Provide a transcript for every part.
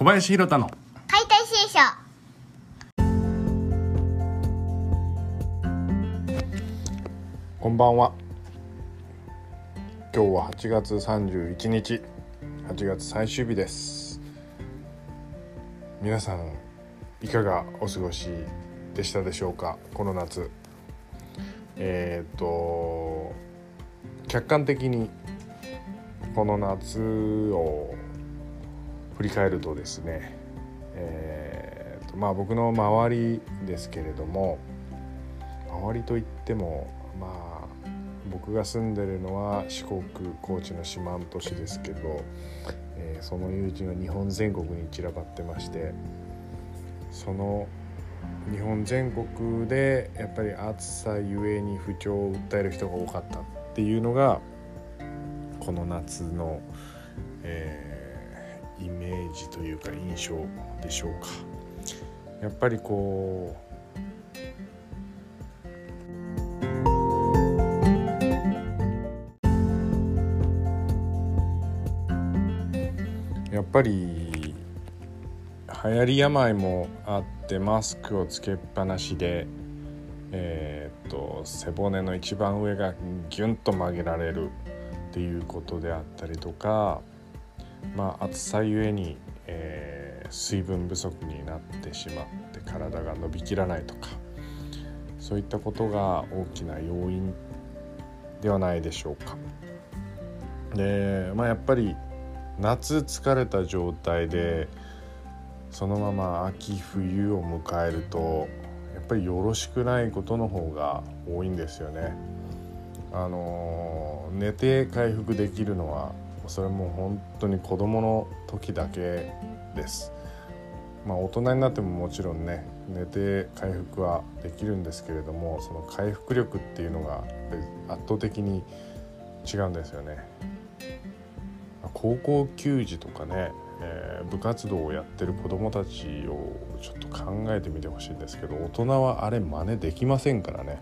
小林弘太の。解体新書。こんばんは。今日は8月31日。8月最終日です。皆さんいかがお過ごしでしたでしょうか？この夏。えっ、と客観的にこの夏を振り返るとですねえーとまあ僕の周りですけれども周りといってもまあ僕が住んでるのは四国高知の四万十市ですけど、えーその友人は日本全国に散らばってましてその日本全国でやっぱり暑さゆえに不調を訴える人が多かったっていうのがこの夏の、えーイメージというか印象でしょうか。やっぱりこうやっぱり流行り病もあってマスクをつけっぱなしでえーっと背骨の一番上がギュンと曲げられるっていうことであったりとかまあ暑さゆえに、えー水分不足になってしまって体が伸びきらないとかそういったことが大きな要因ではないでしょうか。でまあやっぱり夏疲れた状態でそのまま秋冬を迎えるとやっぱりよろしくないことの方が多いんですよね。あの寝て回復できるのはそれも本当に子供の時だけです。まあ大人になってももちろんね寝て回復はできるんですけれどもその回復力っていうのが圧倒的に違うんですよね。高校球児とかね、えー部活動をやってる子どもたちをちょっと考えてみてほしいんですけど大人はあれ真似できませんからね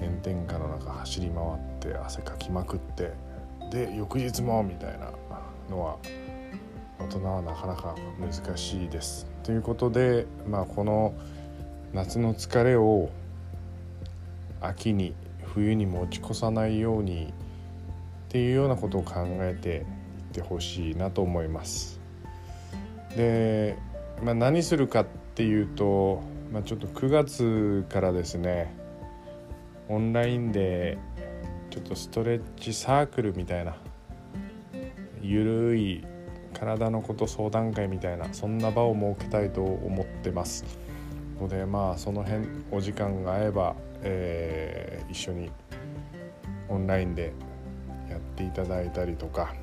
炎天下の中走り回って汗かきまくってで翌日もみたいなのは大人はなかなか難しいです。ということで、まあ、この夏の疲れを秋に冬に持ち越さないようにっていうようなことを考えていってほしいなと思います。で、まあ、何するかっていうと、まあ、ちょっと9月からですねオンラインでちょっとストレッチサークルみたいなゆるい体のこと相談会みたいなそんな場を設けたいと思ってます。のでまあその辺お時間が合えば、えー一緒にオンラインでやっていただいたりとか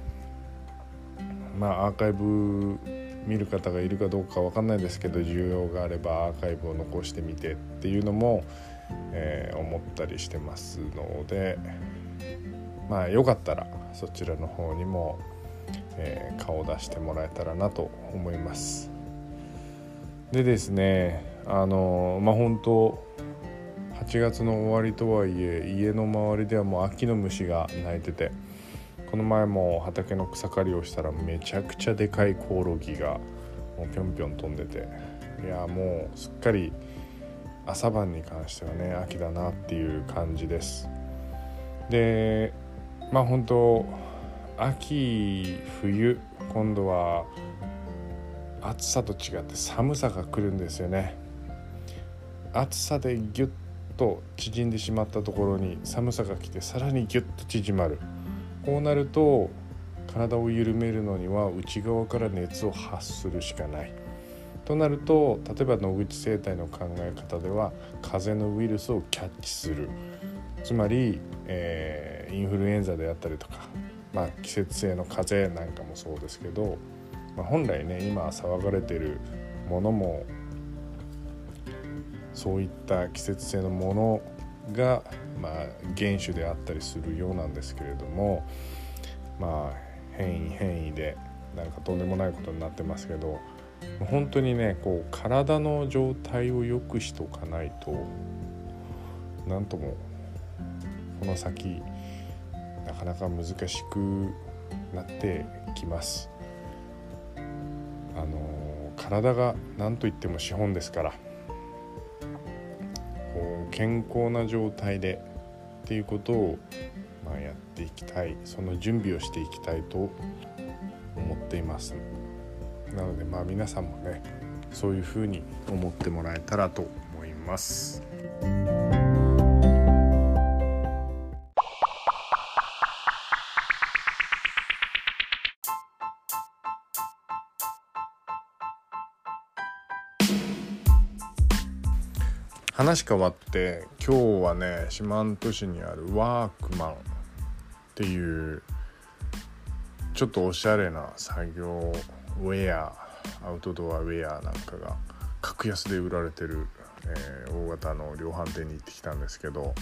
まあアーカイブ見る方がいるかどうかわかんないですけど需要があればアーカイブを残してみてっていうのも、えー思ったりしてますのでまあよかったらそちらの方にも、えー顔を出してもらえたらなと思います。でですねあのまあ本当8月の終わりとはいえ家の周りではもう秋の虫が鳴いててこの前も畑の草刈りをしたらめちゃくちゃでかいコオロギがもうぴょんぴょん飛んでていやもうすっかり朝晩に関してはね秋だなっていう感じです。でまあ本当秋冬今度は暑さと違って寒さが来るんですよね。暑さでギュッと縮んでしまったところに寒さが来てさらにギュッと縮まる。こうなると体を緩めるのには内側から熱を発するしかない。となると例えば野口生態の考え方では風邪のウイルスをキャッチする。つまり、えーインフルエンザであったりとか、まあ、季節性の風邪なんかもそうですけど、まあ、本来ね今騒がれてるものもそういった季節性のものが、まあ、原種であったりするようなんですけれどもまあ変異変異でなんかとんでもないことになってますけど本当にねこう体の状態を良くしておかないとなんともこの先なかなか難しくなってきます。あの体が何といっても資本ですからこう健康な状態でっていうことを、まあ、やっていきたいその準備をしていきたいと思っていますなのでまあ皆さんもねそういうふうに思ってもらえたらと思います。話変わって今日はね四万十市にあるワークマンっていうちょっとおしゃれな作業ウェアアウトドアウェアなんかが格安で売られてる、えー、大型の量販店に行ってきたんですけど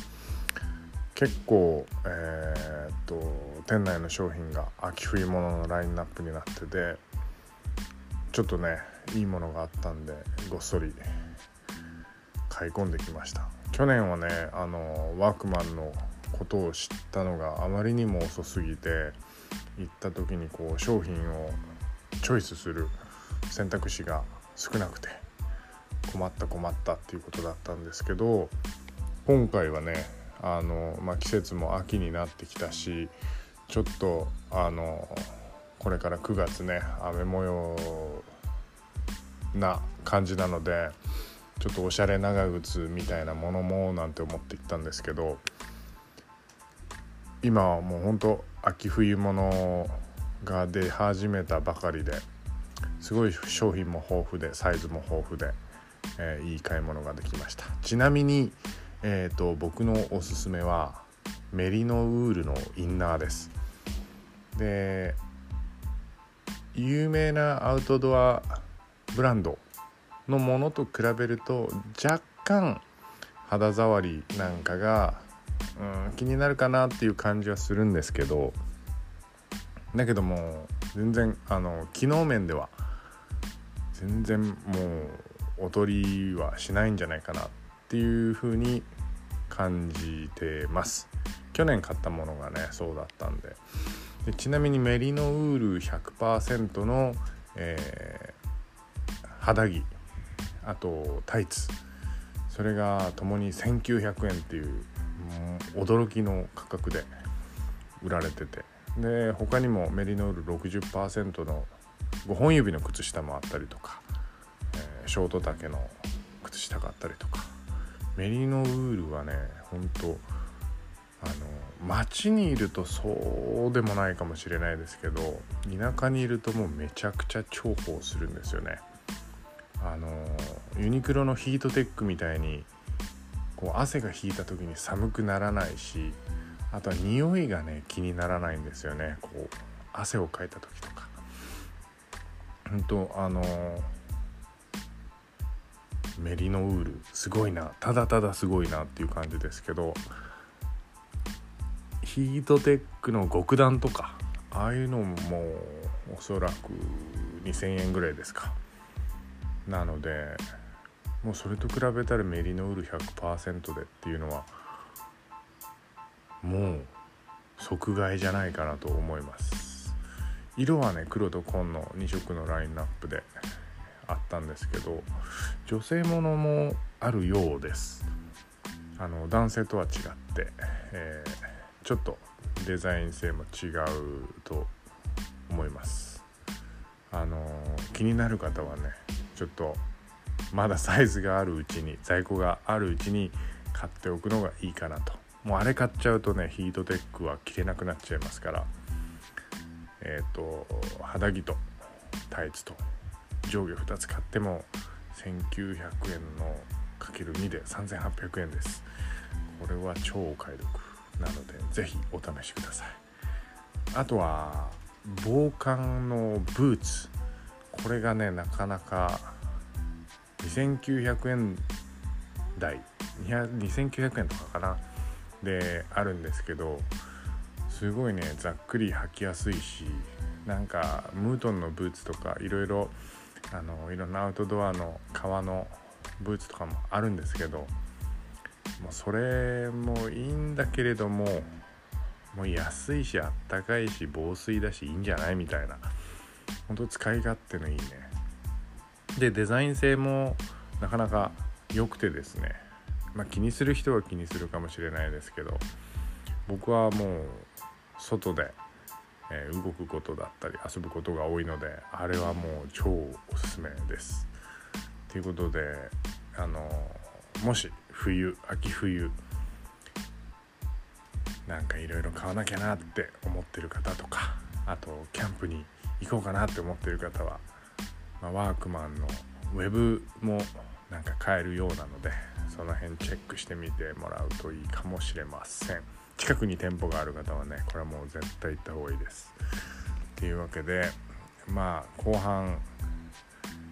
結構、えー、っと店内の商品が秋冬物のラインナップになっててちょっとねいいものがあったんでごっそり買い込んできました。去年はねあのワークマンのことを知ったのがあまりにも遅すぎて行った時にこう商品をチョイスする選択肢が少なくて困った困ったっていうことだったんですけど今回はねあの、まあ、季節も秋になってきたしちょっとあのこれから9月ね雨模様な感じなのでちょっとおしゃれ長靴みたいなものもなんて思ってきたんですけど今はもうほんと秋冬物が出始めたばかりですごい商品も豊富でサイズも豊富で、えー、いい買い物ができました。ちなみに、えーと、僕のおすすめはメリノウールのインナーです。で有名なアウトドアブランドのものと比べると若干肌触りなんかが、うん、気になるかなっていう感じはするんですけどだけども全然あの機能面では全然もう劣りはしないんじゃないかなっていう風に感じてます。去年買ったものがねそうだったんで。でちなみにメリノウール100%の、えー、肌着。あとタイツ。それがともに1900円っていう驚きの価格で売られてて。で他にもメリノール60%の5本指の靴下もあったりとか、えー、ショート丈の靴下があったりとかメリノウールはねほんとあの街にいるとそうでもないかもしれないですけど田舎にいるともうめちゃくちゃ重宝するんですよね。あのユニクロのヒートテックみたいにこう汗が引いた時に寒くならないしあとは匂いがね気にならないんですよね。こう汗をかいた時とか。ほんとあのメリノウール。すごいな。ただただすごいなっていう感じですけどヒートテックの極暖とかああいうのもおそらく2000円ぐらいですか。なのでもうそれと比べたらメリノウール100%でっていうのはもう即買いじゃないかなと思います。色はね黒と紺の2色のラインナップであったんですけど女性ものもあるようです。あの男性とは違って、えー、ちょっとデザイン性も違うと思います。あの気になる方はねちょっとまだサイズがあるうちに在庫があるうちに買っておくのがいいかなともうあれ買っちゃうとねヒートテックは着れなくなっちゃいますから。えっ、ー、と肌着とタイツと上下2つ買っても1900円のかける2で3800円です。これは超お買い得なので是非お試しください。あとは防寒のブーツ。これがねなかなか2900円台。2900円とかかな。であるんですけどすごいねざっくり履きやすいしなんかムートンのブーツとかいろいろあのいろんなアウトドアの革のブーツとかもあるんですけどもうそれもいいんだけれどももう安いしあったかいし防水だしいいんじゃない？みたいな。本当使い勝手のいいね。でデザイン性もなかなか良くてですね、まあ、気にする人は気にするかもしれないですけど僕はもう外で、えー、動くことだったり遊ぶことが多いのであれはもう超おすすめです。ということであのもし冬秋冬なんかいろいろ買わなきゃなって思ってる方とかあとキャンプに行こうかなって思ってる方は、まあ、ワークマンのウェブもなんか買えるようなのでその辺チェックしてみてもらうといいかもしれません。近くに店舗がある方はねこれはもう絶対行った方がいいです。っていうわけでまあ後半、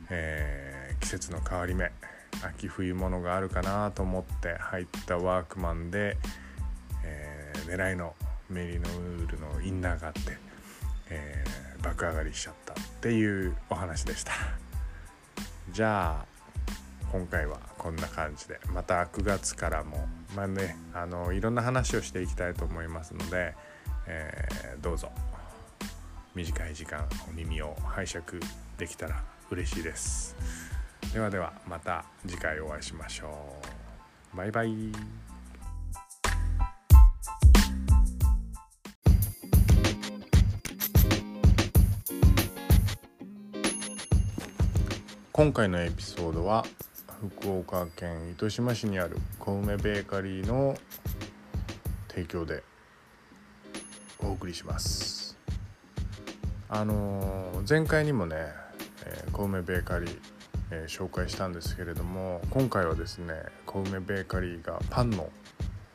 えー、季節の変わり目秋冬物があるかなと思って入ったワークマンで、えー、狙いのメリノウールのインナーがあって、えー、爆上がりしちゃったっていうお話でした。じゃあ今回はこんな感じでまた9月からもまあねあのいろんな話をしていきたいと思いますので、えー、どうぞ短い時間お耳を拝借できたら嬉しいです。ではではまた次回お会いしましょう。バイバイ。今回のエピソードは福岡県糸島市にある小梅ベーカリーの提供でお送りします。あの、前回にもね、えー、小梅ベーカリー、え、紹介したんですけれども今回はですね小梅ベーカリーがパンの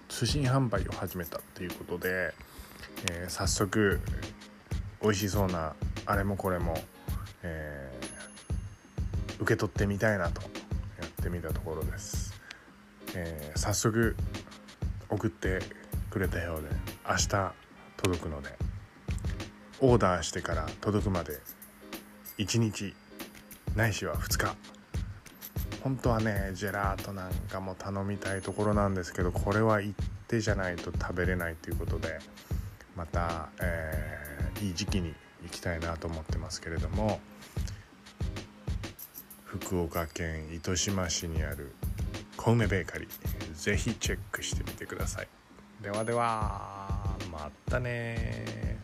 通信販売を始めたっていうことで、え早速美味しそうなあれもこれも、え受け取ってみたいなとってみたところです、えー、早速送ってくれたようで明日届くのでオーダーしてから届くまで1日ないしは2日。本当はねジェラートなんかも頼みたいところなんですけどこれは行ってじゃないと食べれないということでまた、えー、いい時期に行きたいなと思ってますけれども福岡県糸島市にあるコウメベーカリー。ぜひチェックしてみてください。ではではまたね